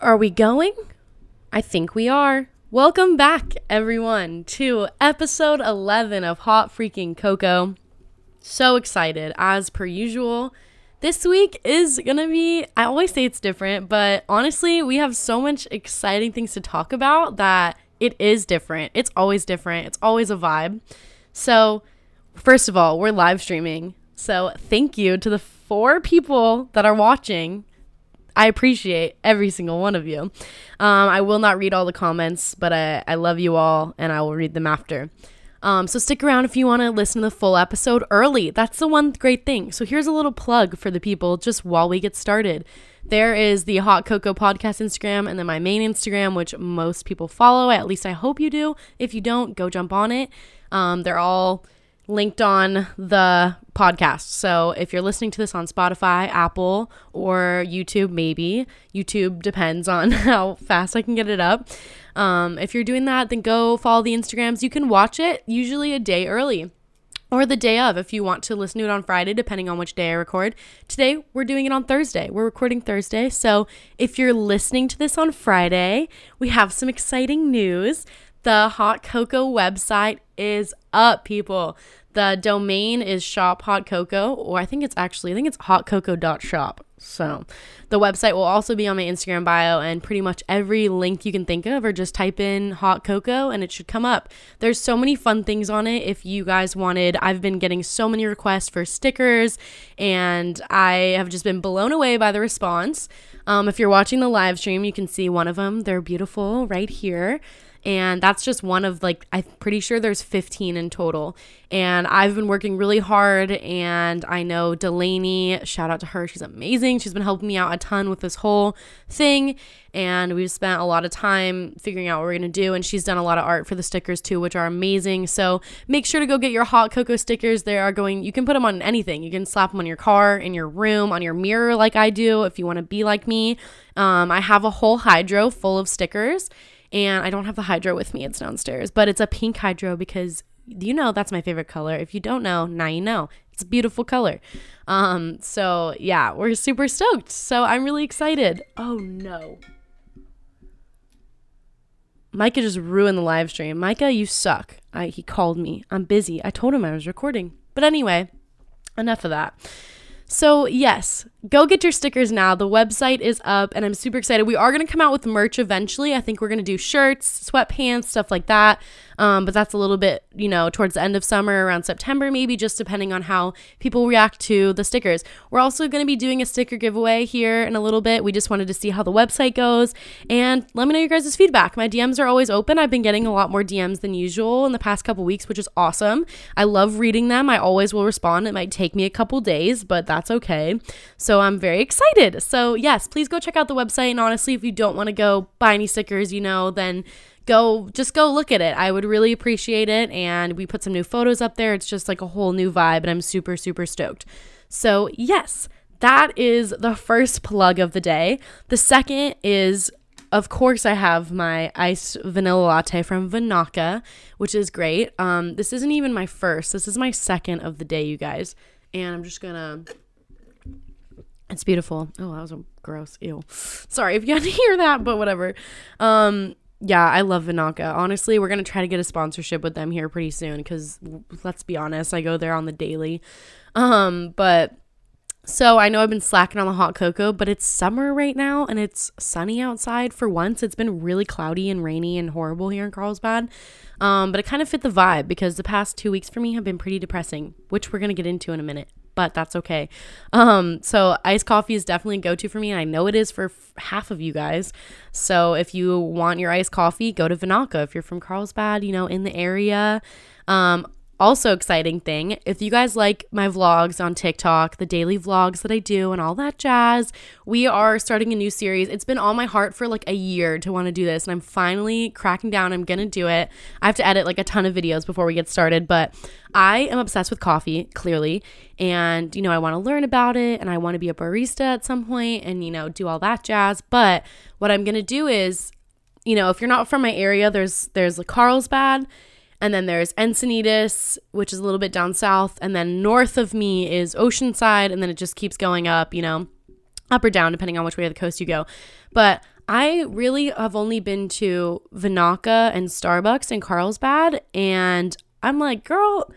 Are we going? I think we are. Welcome back, everyone, to episode 11 of Hot Freaking Koko. So excited, as per usual. This week is gonna be, I always say it's different, but honestly, we have so much exciting things to talk about that it is different. It's always different, it's always a vibe. So, first of all, we're live streaming. So, thank you to the four people that are watching. I appreciate every single one of you. Um, I will not read all the comments, but I, I love you all and I will read them after. Um, so stick around if you want to listen to the full episode early. That's the one great thing. So here's a little plug for the people just while we get started. There is the Hot Koko Podcast Instagram and then my main Instagram, which most people follow. At least I hope you do. If you don't, go jump on it. Um, they're all linked on the podcast. So if you're listening to this on Spotify, Apple, or YouTube, maybe YouTube depends on how fast I can get it up. Um, if you're doing that, then go follow the Instagrams. You can watch it usually a day early or the day of if you want to listen to it on Friday, depending on which day I record. Today, we're doing it on Thursday. We're recording Thursday. So if you're listening to this on Friday, we have some exciting news. The Hot Koko website is up, people. The domain is shop hot koko, or I think it's actually, I think it's hotkoko.shop. So the website will also be on my Instagram bio and pretty much every link you can think of, or just type in hot koko and it should come up. There's so many fun things on it. If you guys wanted, I've been getting so many requests for stickers and I have just been blown away by the response. Um, if you're watching the live stream, you can see one of them. They're beautiful right here and that's just one of like i'm pretty sure there's 15 in total. And i've been working really hard and i know delaney shout out to her she's amazing. She's been helping me out a ton with this whole thing. And we've spent a lot of time figuring out what we're going to do and she's done a lot of art for the stickers too which are amazing. So make sure to go get your hot koko stickers. They are going you can put them on anything. You can slap them on your car in your room on your mirror like i do if you want to be like me. Um, i have a whole hydro full of stickers and I don't have the hydro with me. It's downstairs, but it's a pink hydro because you know that's my favorite color. If you don't know, now you know. It's a beautiful color. Um, so yeah, we're super stoked. So I'm really excited. Oh no. Micah just ruined the live stream. Micah, you suck. I, he called me. I'm busy. I told him I was recording. But anyway, enough of that. So, yes, go get your stickers now. The website is up and I'm super excited. We are going to come out with merch eventually. I think we're going to do shirts, sweatpants, stuff like that. Um, but that's a little bit, you know, towards the end of summer, around September, maybe, just depending on how people react to the stickers. We're also going to be doing a sticker giveaway here in a little bit. We just wanted to see how the website goes and let me know your guys' feedback. My DMs are always open. I've been getting a lot more DMs than usual in the past couple weeks, which is awesome. I love reading them. I always will respond. It might take me a couple days, but that's okay. So I'm very excited. So, yes, please go check out the website. And honestly, if you don't want to go buy any stickers, you know, then go just go look at it. I would really appreciate it. And we put some new photos up there. It's just like a whole new vibe, and I'm super, super stoked. So, yes, that is the first plug of the day. The second is of course, I have my iced vanilla latte from Vinaka, which is great. Um, this isn't even my first. This is my second of the day, you guys. And I'm just gonna. It's beautiful. Oh, that was a gross. Ew. Sorry if you had to hear that, but whatever. Um, yeah, I love Vinaka. Honestly, we're gonna try to get a sponsorship with them here pretty soon because let's be honest, I go there on the daily. Um, but so I know I've been slacking on the hot cocoa, but it's summer right now and it's sunny outside for once. It's been really cloudy and rainy and horrible here in Carlsbad. Um, but it kind of fit the vibe because the past two weeks for me have been pretty depressing, which we're gonna get into in a minute but that's okay. Um, so iced coffee is definitely a go-to for me, and I know it is for f- half of you guys. So if you want your iced coffee, go to Vinaka. If you're from Carlsbad, you know, in the area. Um, also exciting thing if you guys like my vlogs on tiktok the daily vlogs that i do and all that jazz we are starting a new series. It's been on my heart for like a year to want to do this and i'm finally cracking down. I'm gonna do it. I have to edit like a ton of videos before we get started but i am obsessed with coffee clearly and you know i want to learn about it and i want to be a barista at some point and you know do all that jazz but what i'm gonna do is you know if you're not from my area there's there's carlsbad and then there's Encinitas, which is a little bit down south. And then north of me is Oceanside. And then it just keeps going up, you know, up or down, depending on which way of the coast you go. But I really have only been to Vinaka and Starbucks in Carlsbad, and I'm like, girl,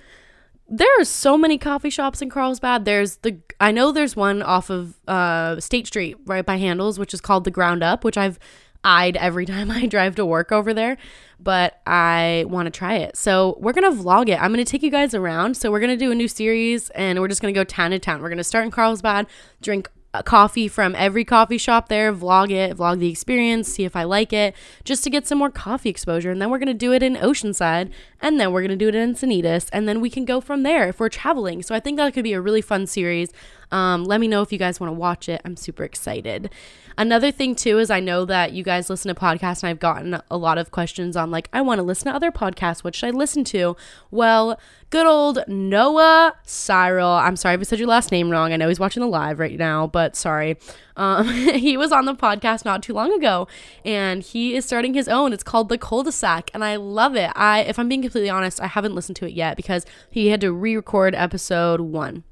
there are so many coffee shops in Carlsbad. There's the I know there's one off of uh, State Street right by Handel's, which is called the Ground Up, which I've eyed every time I drive to work over there, but I want to try it. So we're gonna vlog it. I'm gonna take you guys around. So we're gonna do a new series, and we're just gonna go town to town. We're gonna start in Carlsbad, drink coffee from every coffee shop there, vlog it, vlog the experience, see if I like it, just to get some more coffee exposure. And then we're going to do it in Oceanside, and then we're going to do it in Encinitas, and then we can go from there if we're traveling. So I think that could be a really fun series. Um, let me know if you guys want to watch it. I'm super excited. Another thing too is I know that you guys listen to podcasts and I've gotten a lot of questions on like I want to listen to other podcasts. What should I listen to? Well, good old Noah Cyril. I'm sorry if I said your last name wrong. I know he's watching the live right now, but sorry. Um, he was on the podcast not too long ago, and he is starting his own. It's called The Cul-de-sac, and I love it. I, if I'm being completely honest, I haven't listened to it yet because he had to re-record episode one,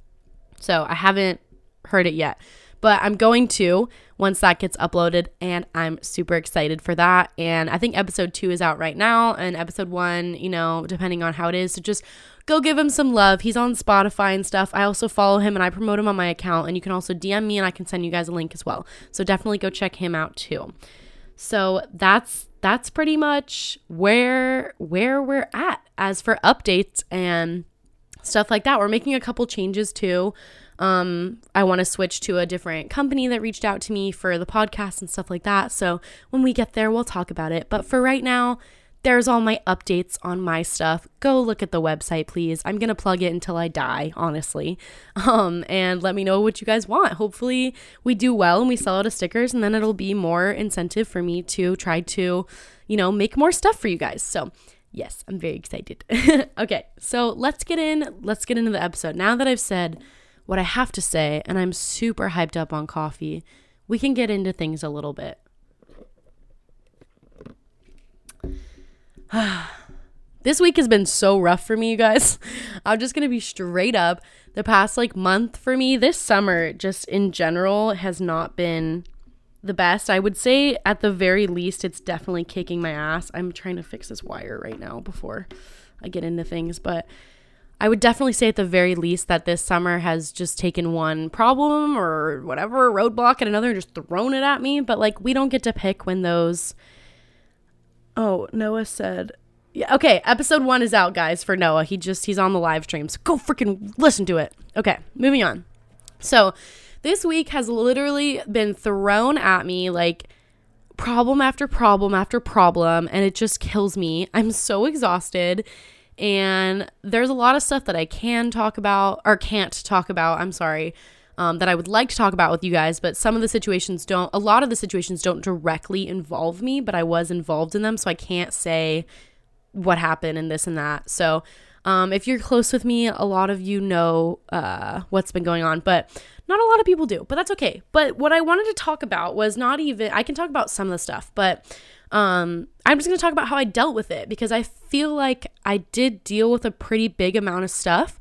so I haven't heard it yet. But I'm going to once that gets uploaded, and I'm super excited for that. And I think episode two is out right now, and episode one, you know, depending on how it is. So just go give him some love. He's on Spotify and stuff. I also follow him and I promote him on my account, and you can also DM me and I can send you guys a link as well. So definitely go check him out too. So that's that's pretty much where where we're at as for updates and stuff like that. We're making a couple changes too. Um, I want to switch to a different company that reached out to me for the podcast and stuff like that. So when we get there, we'll talk about it. But for right now, there's all my updates on my stuff. Go look at the website, please. I'm gonna plug it until I die, honestly. Um, and let me know what you guys want. Hopefully, we do well and we sell out of stickers, and then it'll be more incentive for me to try to, you know, make more stuff for you guys. So yes, I'm very excited. okay, so let's get in. Let's get into the episode. Now that I've said what I have to say, and I'm super hyped up on coffee, we can get into things a little bit. this week has been so rough for me, you guys. I'm just going to be straight up. The past like month for me, this summer, just in general, has not been the best. I would say at the very least, it's definitely kicking my ass. I'm trying to fix this wire right now before I get into things, but I would definitely say at the very least that this summer has just taken one problem or whatever roadblock and another and just thrown it at me. But like we don't get to pick when those. Oh, Noah said. Yeah, okay, episode one is out, guys, for Noah. He just he's on the live stream. So go freaking listen to it. Okay, moving on. So this week has literally been thrown at me like problem after problem after problem, and it just kills me. I'm so exhausted and there's a lot of stuff that I can talk about or can't talk about. I'm sorry. Um, that I would like to talk about with you guys, but some of the situations don't, a lot of the situations don't directly involve me, but I was involved in them. So I can't say what happened and this and that. So um, if you're close with me, a lot of you know uh, what's been going on, but not a lot of people do, but that's okay. But what I wanted to talk about was not even, I can talk about some of the stuff, but um, I'm just going to talk about how I dealt with it because I feel like I did deal with a pretty big amount of stuff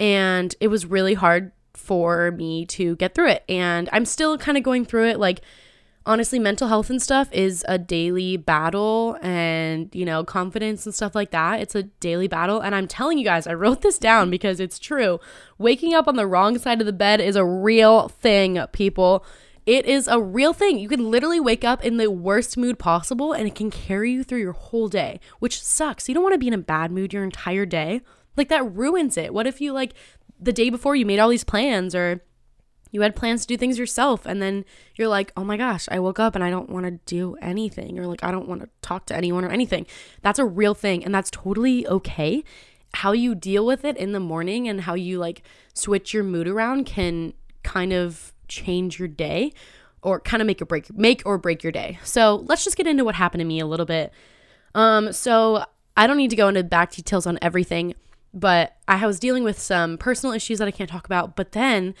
and it was really hard for me to get through it. And I'm still kind of going through it. Like, honestly, mental health and stuff is a daily battle, and you know, confidence and stuff like that. It's a daily battle. And I'm telling you guys, I wrote this down because it's true. Waking up on the wrong side of the bed is a real thing, people. It is a real thing. You can literally wake up in the worst mood possible and it can carry you through your whole day, which sucks. You don't want to be in a bad mood your entire day. Like that ruins it. What if you like the day before you made all these plans or you had plans to do things yourself and then you're like, "Oh my gosh, I woke up and I don't want to do anything." Or like, "I don't want to talk to anyone or anything." That's a real thing and that's totally okay. How you deal with it in the morning and how you like switch your mood around can kind of change your day or kind of make or break make or break your day. So let's just get into what happened to me a little bit. Um, so I don't need to go into back details on everything, but I was dealing with some personal issues that I can't talk about. But then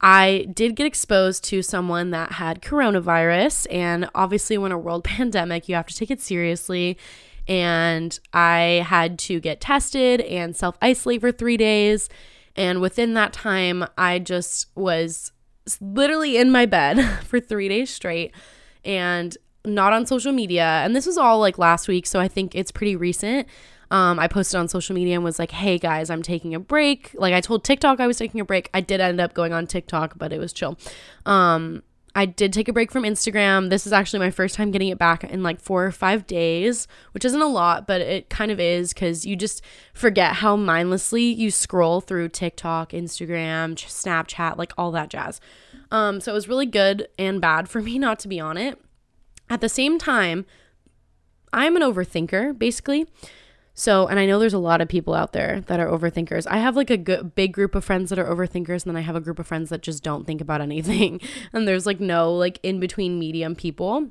I did get exposed to someone that had coronavirus, and obviously, when a world pandemic, you have to take it seriously. And I had to get tested and self isolate for three days. And within that time, I just was literally in my bed for three days straight and not on social media. And this was all like last week, so I think it's pretty recent. Um, I posted on social media and was like, hey guys, I'm taking a break. Like I told TikTok I was taking a break. I did end up going on TikTok, but it was chill. Um, I did take a break from Instagram. This is actually my first time getting it back in like four or five days, which isn't a lot, but it kind of is because you just forget how mindlessly you scroll through TikTok, Instagram, Snapchat, like all that jazz. Um, so it was really good and bad for me not to be on it. At the same time, I'm an overthinker, basically. So, and I know there's a lot of people out there that are overthinkers. I have like a good, big group of friends that are overthinkers, and then I have a group of friends that just don't think about anything. And there's like no like in between medium people.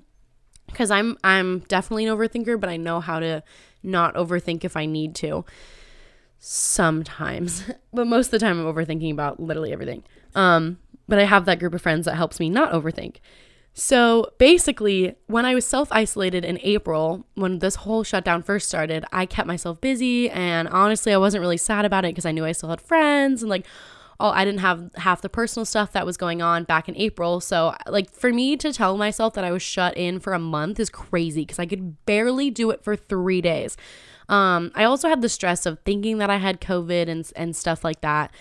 Cause I'm I'm definitely an overthinker, but I know how to not overthink if I need to. Sometimes, but most of the time I'm overthinking about literally everything. Um, but I have that group of friends that helps me not overthink. So basically, when I was self isolated in April, when this whole shutdown first started, I kept myself busy. And honestly, I wasn't really sad about it because I knew I still had friends and like, oh, I didn't have half the personal stuff that was going on back in April. So, like, for me to tell myself that I was shut in for a month is crazy because I could barely do it for three days. Um, I also had the stress of thinking that I had COVID and, and stuff like that.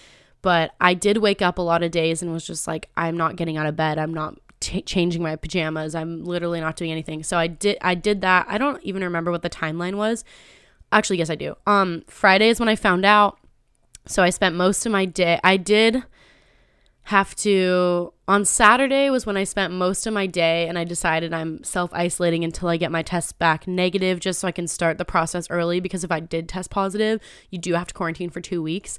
But I did wake up a lot of days and was just like, I'm not getting out of bed. I'm not t- changing my pajamas. I'm literally not doing anything. So I did I did that. I don't even remember what the timeline was. Actually, yes I do. Um Friday is when I found out. So I spent most of my day I did have to on Saturday was when I spent most of my day and I decided I'm self-isolating until I get my test back negative just so I can start the process early because if I did test positive, you do have to quarantine for 2 weeks.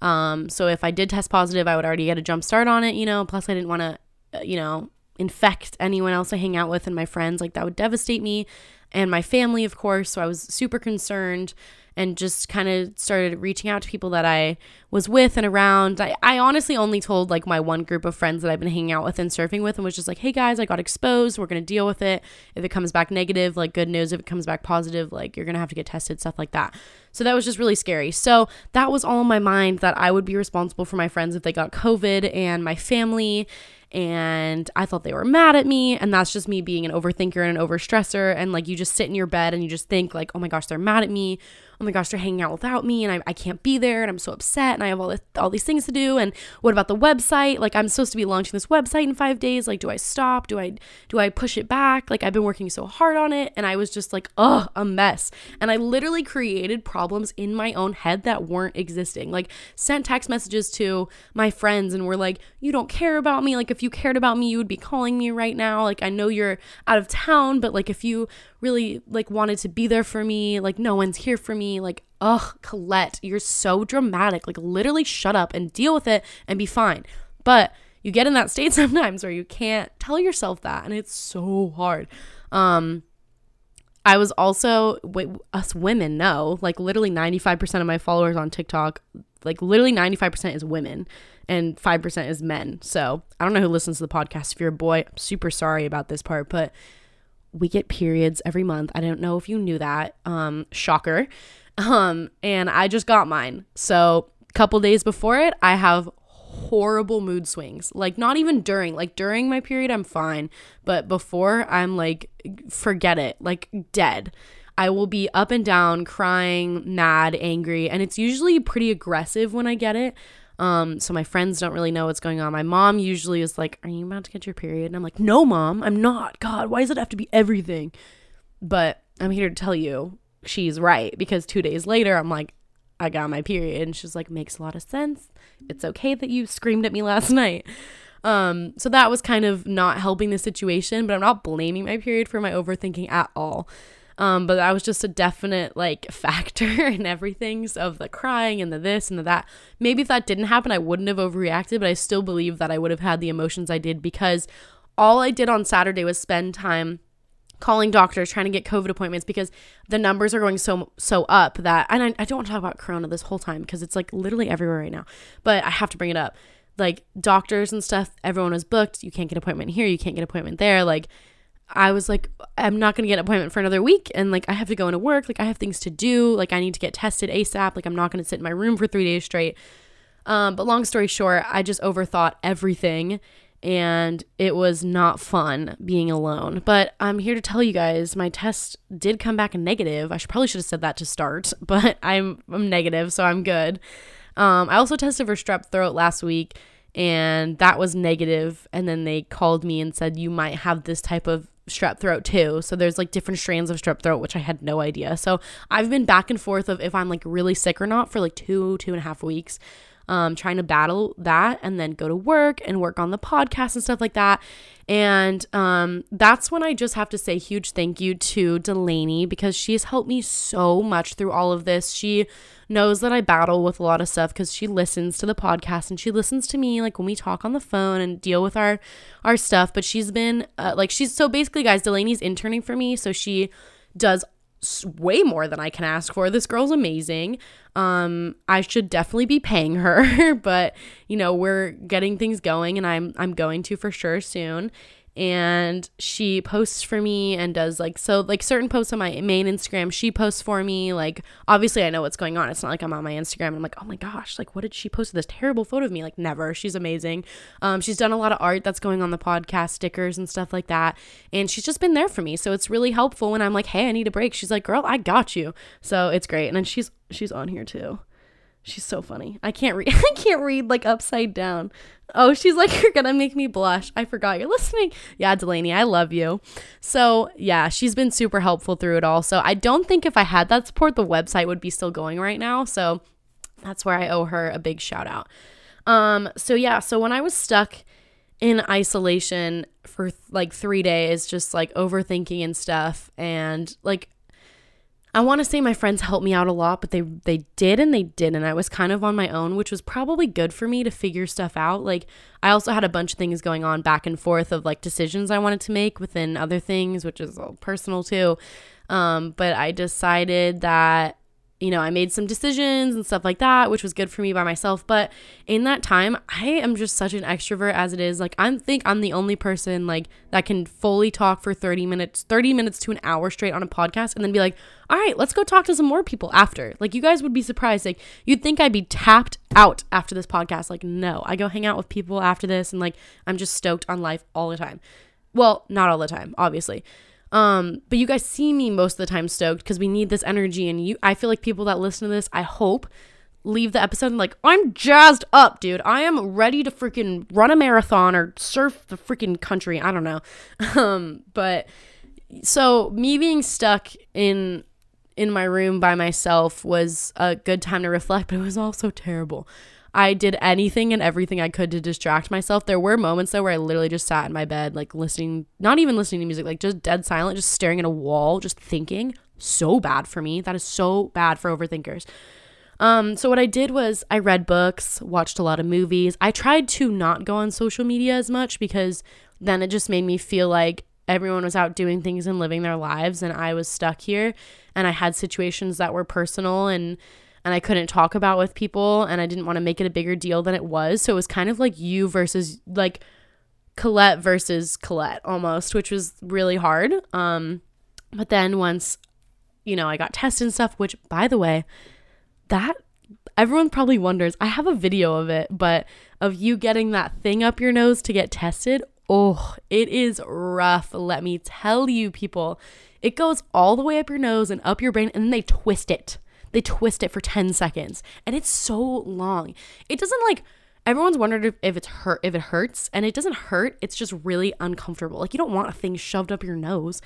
Um, so if I did test positive, I would already get a jump start on it, you know. Plus, I didn't want to, uh, you know, infect anyone else I hang out with and my friends. Like that would devastate me and my family, of course. So I was super concerned and just kind of started reaching out to people that I was with and around. I, I honestly only told like my one group of friends that I've been hanging out with and surfing with and was just like, hey guys, I got exposed. We're going to deal with it. If it comes back negative, like good news. If it comes back positive, like you're going to have to get tested, stuff like that. So that was just really scary. So that was all in my mind that I would be responsible for my friends if they got COVID and my family and I thought they were mad at me. And that's just me being an overthinker and an overstressor. And like you just sit in your bed and you just think, like, oh my gosh, they're mad at me. Oh my gosh, they're hanging out without me and I, I can't be there and I'm so upset and I have all this, all these things to do. And what about the website? Like I'm supposed to be launching this website in five days. Like, do I stop? Do I do I push it back? Like I've been working so hard on it. And I was just like, oh, a mess. And I literally created problems in my own head that weren't existing. Like sent text messages to my friends and were like, you don't care about me. Like if you cared about me, you would be calling me right now. Like I know you're out of town, but like if you really like wanted to be there for me, like no one's here for me. Like, ugh, Kolette, you're so dramatic. Like literally shut up and deal with it and be fine. But you get in that state sometimes where you can't tell yourself that and it's so hard. Um I was also wait, us women know like literally 95% of my followers on TikTok like literally 95% is women and 5% is men. So I don't know who listens to the podcast. If you're a boy, I'm super sorry about this part, but we get periods every month. I don't know if you knew that. Um, shocker. Um, and I just got mine. So a couple days before it, I have horrible mood swings. Like not even during, like during my period I'm fine, but before I'm like forget it, like dead. I will be up and down, crying, mad, angry, and it's usually pretty aggressive when I get it. Um, so my friends don't really know what's going on. My mom usually is like, Are you about to get your period? And I'm like, No, mom, I'm not. God, why does it have to be everything? But I'm here to tell you she's right because two days later, I'm like, I got my period. And she's like, Makes a lot of sense. It's okay that you screamed at me last night. Um, so that was kind of not helping the situation, but I'm not blaming my period for my overthinking at all. Um, but that was just a definite like factor in everything so of the crying and the this and the that. Maybe if that didn't happen, I wouldn't have overreacted, but I still believe that I would have had the emotions I did because all I did on Saturday was spend time calling doctors trying to get covid appointments because the numbers are going so so up that and I, I don't want to talk about corona this whole time because it's like literally everywhere right now but i have to bring it up. Like doctors and stuff everyone was booked. You can't get appointment here. You can't get appointment there. Like I was like, I'm not gonna get an appointment for another week, and like I have to go into work, like I have things to do, like I need to get tested ASAP, like I'm not gonna sit in my room for three days straight. Um, but long story short, I just overthought everything, and it was not fun being alone. But I'm here to tell you guys my test did come back negative. I should probably should have said that to start, but I'm I'm negative, so I'm good. Um, I also tested for strep throat last week and that was negative and then they called me and said you might have this type of strep throat too. So there's like different strands of strep throat, which I had no idea. So I've been back and forth of if I'm like really sick or not for like two, two and a half weeks um, trying to battle that and then go to work and work on the podcast and stuff like that. And um, that's when I just have to say huge thank you to Delaney because she has helped me so much through all of this. She knows that I battle with a lot of stuff because she listens to the podcast and she listens to me like when we talk on the phone and deal with our our stuff. But she's been uh, like she's so basically, guys. Delaney's interning for me, so she does way more than I can ask for. This girl's amazing. Um, I should definitely be paying her, but you know, we're getting things going and I'm I'm going to for sure soon and she posts for me and does like so like certain posts on my main Instagram she posts for me like obviously I know what's going on. It's not like I'm on my Instagram and I'm like oh my gosh like what did she post this terrible photo of me? Like never. She's amazing. Um she's done a lot of art that's going on the podcast stickers and stuff like that and she's just been there for me. So it's really helpful when I'm like hey I need a break. She's like girl I got you. So it's great and then she's she's on here too She's so funny. I can't read. I can't read like upside down. Oh, she's like, you're gonna make me blush. I forgot you're listening. Yeah, Delaney, I love you. So yeah, she's been super helpful through it all. So I don't think if I had that support, the website would be still going right now. So that's where I owe her a big shout out. Um, so yeah, so when I was stuck in isolation for like three days, just like overthinking and stuff, and like I want to say my friends helped me out a lot, but they they did and they didn't. I was kind of on my own, which was probably good for me to figure stuff out. Like I also had a bunch of things going on back and forth of like decisions I wanted to make within other things, which is all personal too. Um, but I decided that you know, I made some decisions and stuff like that, which was good for me by myself. But in that time, I am just such an extrovert as it is. Like, I think I'm the only person like that can fully talk for 30 minutes, 30 minutes to an hour straight on a podcast and then be like, all right, let's go talk to some more people after. Like, you guys would be surprised. Like, you'd think I'd be tapped out after this podcast. Like, no, I go hang out with people after this and like, I'm just stoked on life all the time. Well, not all the time, obviously. Um, but you guys see me most of the time stoked because we need this energy. And you, I feel like people that listen to this, I hope, leave the episode like, I'm jazzed up, dude. I am ready to freaking run a marathon or surf the freaking country. I don't know. Um, but so me being stuck in in my room by myself was a good time to reflect, but it was also terrible. I did anything and everything I could to distract myself. There were moments though where I literally just sat in my bed, like listening, not even listening to music, like just dead silent, just staring at a wall, just thinking. So bad for me. That is so bad for overthinkers. Um, so what I did was I read books, watched a lot of movies. I tried to not go on social media as much because then it just made me feel like everyone was out doing things and living their lives and I was stuck here and I had situations that were personal and and I couldn't talk about with people and I didn't want to make it a bigger deal than it was. So it was kind of like you versus like Kolette versus Kolette almost, which was really hard. Um but then once you know, I got tested and stuff, which by the way, that everyone probably wonders. I have a video of it, but of you getting that thing up your nose to get tested. Oh, it is rough, let me tell you people. It goes all the way up your nose and up your brain and then they twist it they twist it for 10 seconds and it's so long. It doesn't like everyone's wondered if, if it's hurt if it hurts and it doesn't hurt, it's just really uncomfortable. Like you don't want a thing shoved up your nose.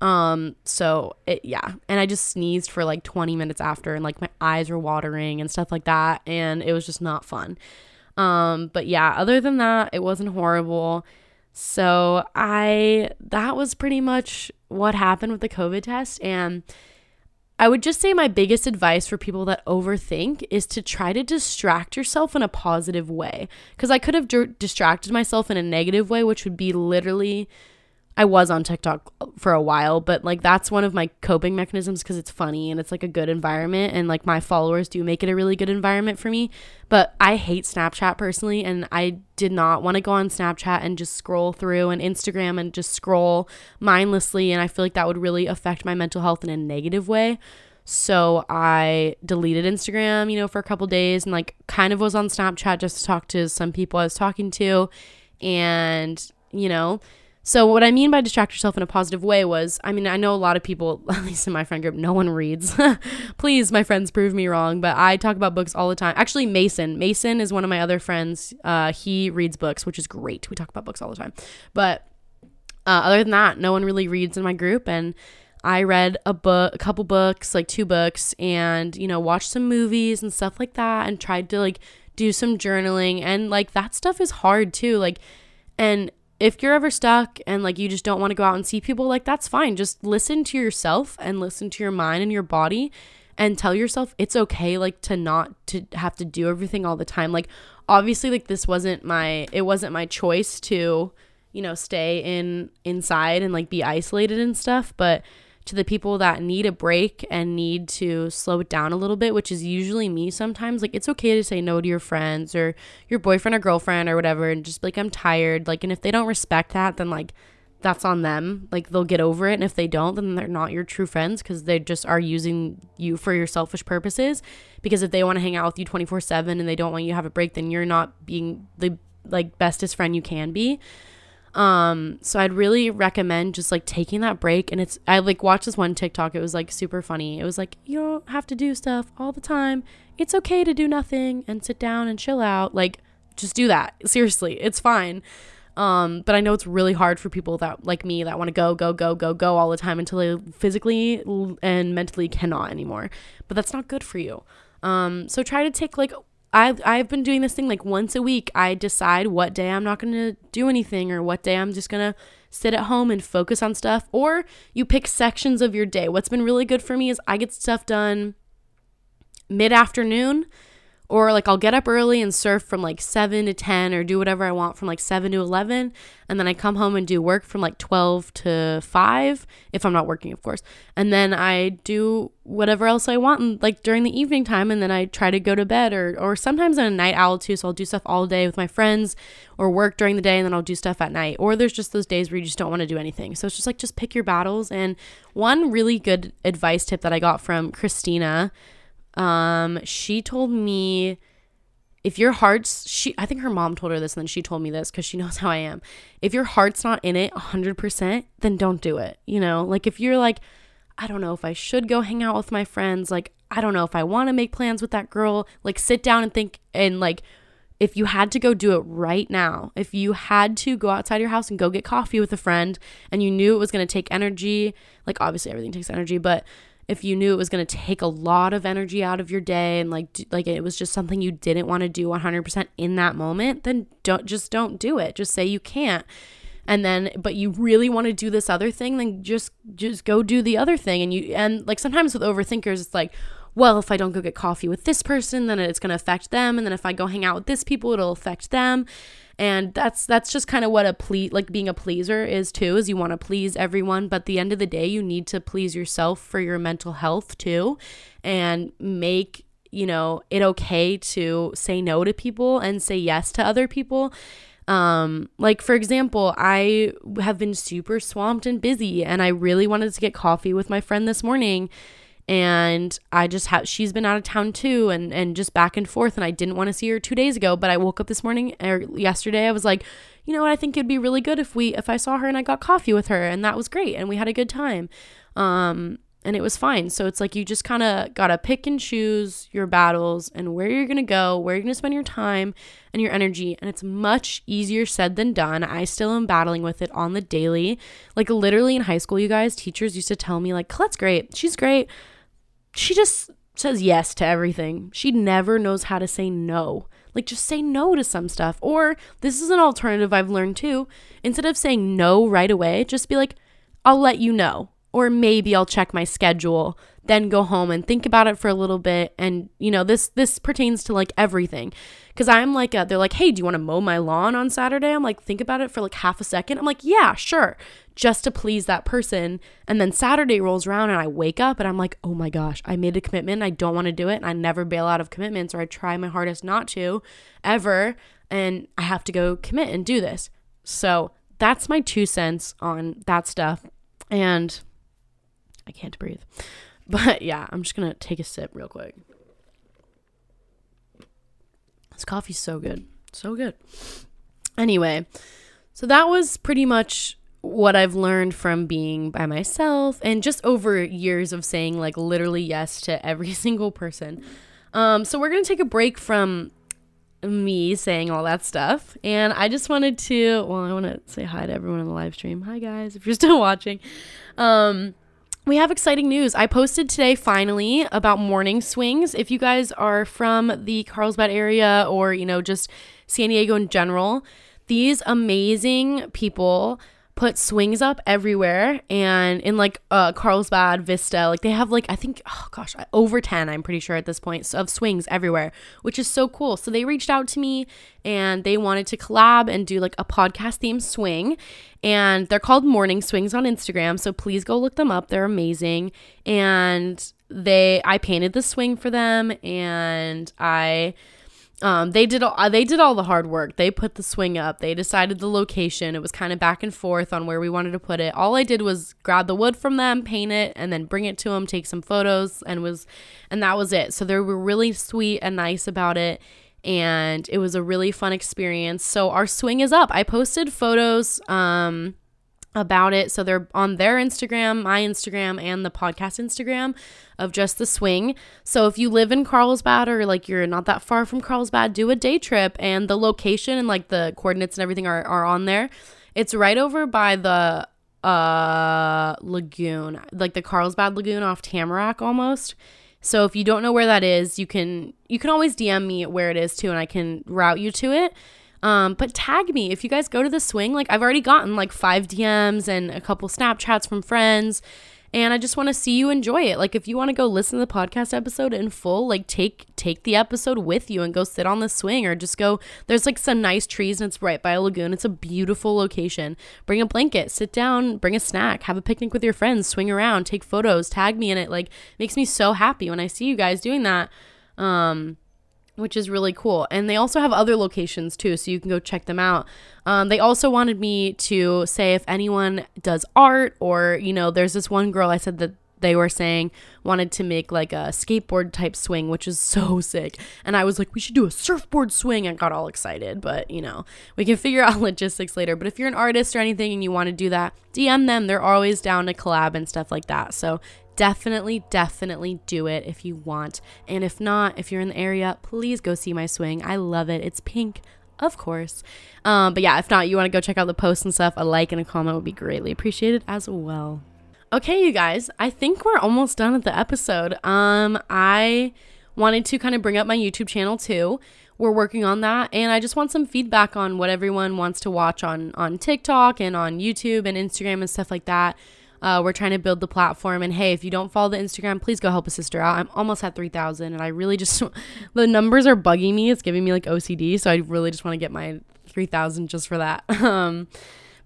Um so it yeah, and I just sneezed for like 20 minutes after and like my eyes were watering and stuff like that and it was just not fun. Um but yeah, other than that, it wasn't horrible. So I that was pretty much what happened with the COVID test and I would just say my biggest advice for people that overthink is to try to distract yourself in a positive way. Because I could have d- distracted myself in a negative way, which would be literally I was on TikTok for a while, but like that's one of my coping mechanisms because it's funny and it's like a good environment. And like my followers do make it a really good environment for me. But I hate Snapchat personally. And I did not want to go on Snapchat and just scroll through and Instagram and just scroll mindlessly. And I feel like that would really affect my mental health in a negative way. So I deleted Instagram, you know, for a couple days and like kind of was on Snapchat just to talk to some people I was talking to And, you know, so what I mean by distract yourself in a positive way was, I mean, I know a lot of people, at least in my friend group, no one reads. Please, my friends, prove me wrong. But I talk about books all the time. Actually, Mason, Mason is one of my other friends. Uh, he reads books, which is great. We talk about books all the time. But uh, other than that, no one really reads in my group, and I read a book, a couple books, like two books, and you know, watched some movies and stuff like that, and tried to like do some journaling, and like that stuff is hard too. Like, and if you're ever stuck and like you just don't want to go out and see people, like that's fine. Just listen to yourself and listen to your mind and your body and tell yourself it's okay like to not to have to do everything all the time. Like obviously like this wasn't my it wasn't my choice to, you know, stay in inside and like be isolated and stuff, but to the people that need a break and need to slow it down a little bit, which is usually me sometimes. Like, it's okay to say no to your friends or your boyfriend or girlfriend or whatever, and just like, I'm tired. Like, and if they don't respect that, then like, that's on them. Like, they'll get over it. And if they don't, then they're not your true friends because they just are using you for your selfish purposes. Because if they want to hang out with you 24 7 and they don't want you to have a break, then you're not being the like bestest friend you can be. Um, so I'd really recommend just like taking that break. And it's, I like watched this one TikTok. It was like super funny. It was like, you don't have to do stuff all the time. It's okay to do nothing and sit down and chill out. Like, just do that. Seriously, it's fine. Um, but I know it's really hard for people that like me that want to go, go, go, go, go all the time until they physically and mentally cannot anymore. But that's not good for you. Um, so try to take like I've I've been doing this thing like once a week. I decide what day I'm not going to do anything or what day I'm just going to sit at home and focus on stuff or you pick sections of your day. What's been really good for me is I get stuff done mid-afternoon or like I'll get up early and surf from like 7 to 10 or do whatever I want from like 7 to 11 and then I come home and do work from like 12 to 5 if I'm not working of course. And then I do whatever else I want like during the evening time and then I try to go to bed or or sometimes I'm a night owl too so I'll do stuff all day with my friends or work during the day and then I'll do stuff at night. Or there's just those days where you just don't want to do anything. So it's just like just pick your battles and one really good advice tip that I got from Christina um, she told me if your heart's she I think her mom told her this and then she told me this cuz she knows how I am. If your heart's not in it 100%, then don't do it. You know, like if you're like I don't know if I should go hang out with my friends, like I don't know if I want to make plans with that girl, like sit down and think and like if you had to go do it right now, if you had to go outside your house and go get coffee with a friend and you knew it was going to take energy, like obviously everything takes energy, but if you knew it was going to take a lot of energy out of your day and like like it was just something you didn't want to do 100% in that moment then don't just don't do it. Just say you can't. And then but you really want to do this other thing then just just go do the other thing. And you and like sometimes with overthinkers it's like well if i don't go get coffee with this person then it's going to affect them. And then if i go hang out with this people it'll affect them and that's that's just kind of what a ple like being a pleaser is too is you want to please everyone but the end of the day you need to please yourself for your mental health too and make you know it okay to say no to people and say yes to other people. Um like for example i have been super swamped and busy and i really wanted to get coffee with my friend this morning and I just have she's been out of town too and and just back and forth and I didn't want to see her 2 days ago but I woke up this morning or yesterday I was like you know what? I think it'd be really good if we if I saw her and I got coffee with her and that was great and we had a good time. Um and it was fine so it's like you just kind of got to pick and choose your battles and where you're going to go where you're going to spend your time and your energy and it's much easier said than done I still am battling with it on the daily like literally in high school you guys teachers used to tell me like Kolette's great she's great she just says yes to everything. She never knows how to say no. Like, just say no to some stuff. Or, this is an alternative I've learned too. Instead of saying no right away, just be like, I'll let you know. Or maybe I'll check my schedule, then go home and think about it for a little bit. And, you know, this this pertains to like everything. Cause I'm like, a, they're like, hey, do you want to mow my lawn on Saturday? I'm like, think about it for like half a second. I'm like, yeah, sure just to please that person. And then Saturday rolls around and I wake up and I'm like, oh my gosh, I made a commitment. I don't want to do it. And I never bail out of commitments or I try my hardest not to ever. And I have to go commit and do this. So that's my two cents on that stuff. And I can't breathe. But yeah, I'm just to take a sip real quick. This coffee's so good. So good. Anyway, so that was pretty much what I've learned from being by myself and just over years of saying like literally yes to every single person. Um, so we're gonna take a break from me saying all that stuff, and I just wanted to. Well, I want to say hi to everyone on the live stream. Hi guys, if you're still watching. Um, we have exciting news. I posted today finally about morning swings. If you guys are from the Carlsbad area or, you know, just San Diego in general, these amazing people put swings up everywhere and in like uh Carlsbad Vista like they have like I think oh gosh over 10 I'm pretty sure at this point of swings everywhere which is so cool. So they reached out to me and they wanted to collab and do like a podcast themed swing. And they're called Morning Swings on Instagram so please go look them up. They're amazing. And they I painted the swing for them and I um, they did all uh, they did all the hard work. They put the swing up. They decided the location. It was kind of back and forth on where we wanted to put it. All I did was grab the wood from them, paint it, and then bring it to them, take some photos, and was and that was it. So they were really sweet and nice about it, and it was a really fun experience. So our swing is up. I posted photos. Um, about it. So they're on their Instagram, my Instagram, and the podcast Instagram of just the swing. So if you live in Carlsbad or like you're not that far from Carlsbad, do a day trip and the location and like the coordinates and everything are, are on there. It's right over by the uh lagoon, like the Carlsbad Lagoon off Tamarack almost. So if you don't know where that is, you can you can always DM me where it is too and I can route you to it. Um, but tag me if you guys go to the swing. Like I've already gotten like five DMs and a couple Snapchats from friends. And I just want to see you enjoy it. Like if you want to go listen to the podcast episode in full, like take take the episode with you and go sit on the swing or just go there's like some nice trees and it's right by a lagoon. It's a beautiful location. Bring a blanket, sit down, bring a snack, have a picnic with your friends, swing around, take photos, tag me in it. Like makes me so happy when I see you guys doing that. Um which is really cool. And they also have other locations too, so you can go check them out. Um, they also wanted me to say if anyone does art or, you know, there's this one girl I said that they were saying wanted to make like a skateboard type swing, which is so sick. And I was like, we should do a surfboard swing. I got all excited, but you know, we can figure out logistics later. But if you're an artist or anything and you want to do that, DM them. They're always down to collab and stuff like that. So definitely, definitely do it if you want. And if not, if you're in the area, please go see my swing. I love it. It's pink, of course. Um, but yeah, if not, you want to go check out the post and stuff, a like and a comment would be greatly appreciated as well. Okay, you guys, I think we're almost done with the episode. Um, I wanted to kind of bring up my YouTube channel too. We're working on that, and I just want some feedback on what everyone wants to watch on on TikTok and on YouTube and Instagram and stuff like that. Uh, we're trying to build the platform. And hey, if you don't follow the Instagram, please go help a sister out. I'm almost at 3,000 and I really just, the numbers are bugging me. It's giving me like OCD. So I really just want to get my 3,000 just for that. Um,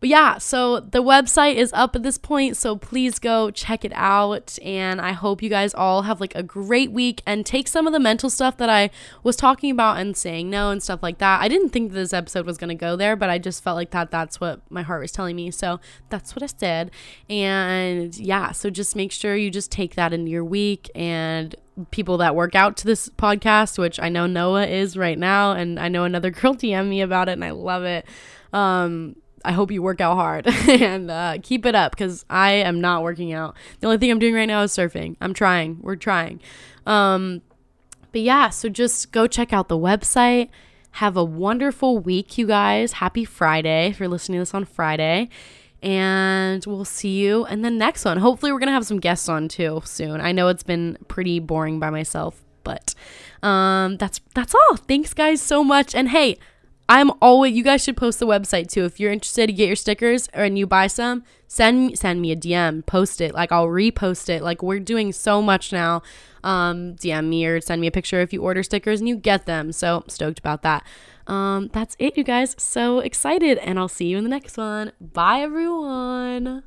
but yeah, so the website is up at this point, so please go check it out. And I hope you guys all have like a great week and take some of the mental stuff that I was talking about and saying no and stuff like that. I didn't think this episode was gonna go there, but I just felt like that that's what my heart was telling me. So that's what I said. And yeah, so just make sure you just take that into your week and people that work out to this podcast, which I know Noah is right now, and I know another girl DM me about it, and I love it. Um, I hope you work out hard and uh, keep it up because I am not working out. The only thing I'm doing right now is surfing. I'm trying. We're trying. Um, but yeah, so just go check out the website. Have a wonderful week, you guys. Happy Friday if you're listening to this on Friday. And we'll see you in the next one. Hopefully, we're going to have some guests on too soon. I know it's been pretty boring by myself, but um, that's that's all. Thanks, guys, so much. And hey, I'm always you guys should post the website too. If you're interested to get your stickers and you buy some, send send me a DM, post it. Like I'll repost it. Like we're doing so much now. Um, DM me or send me a picture if you order stickers and you get them. So stoked about that. Um, that's it, you guys. So excited, and I'll see you in the next one. Bye everyone.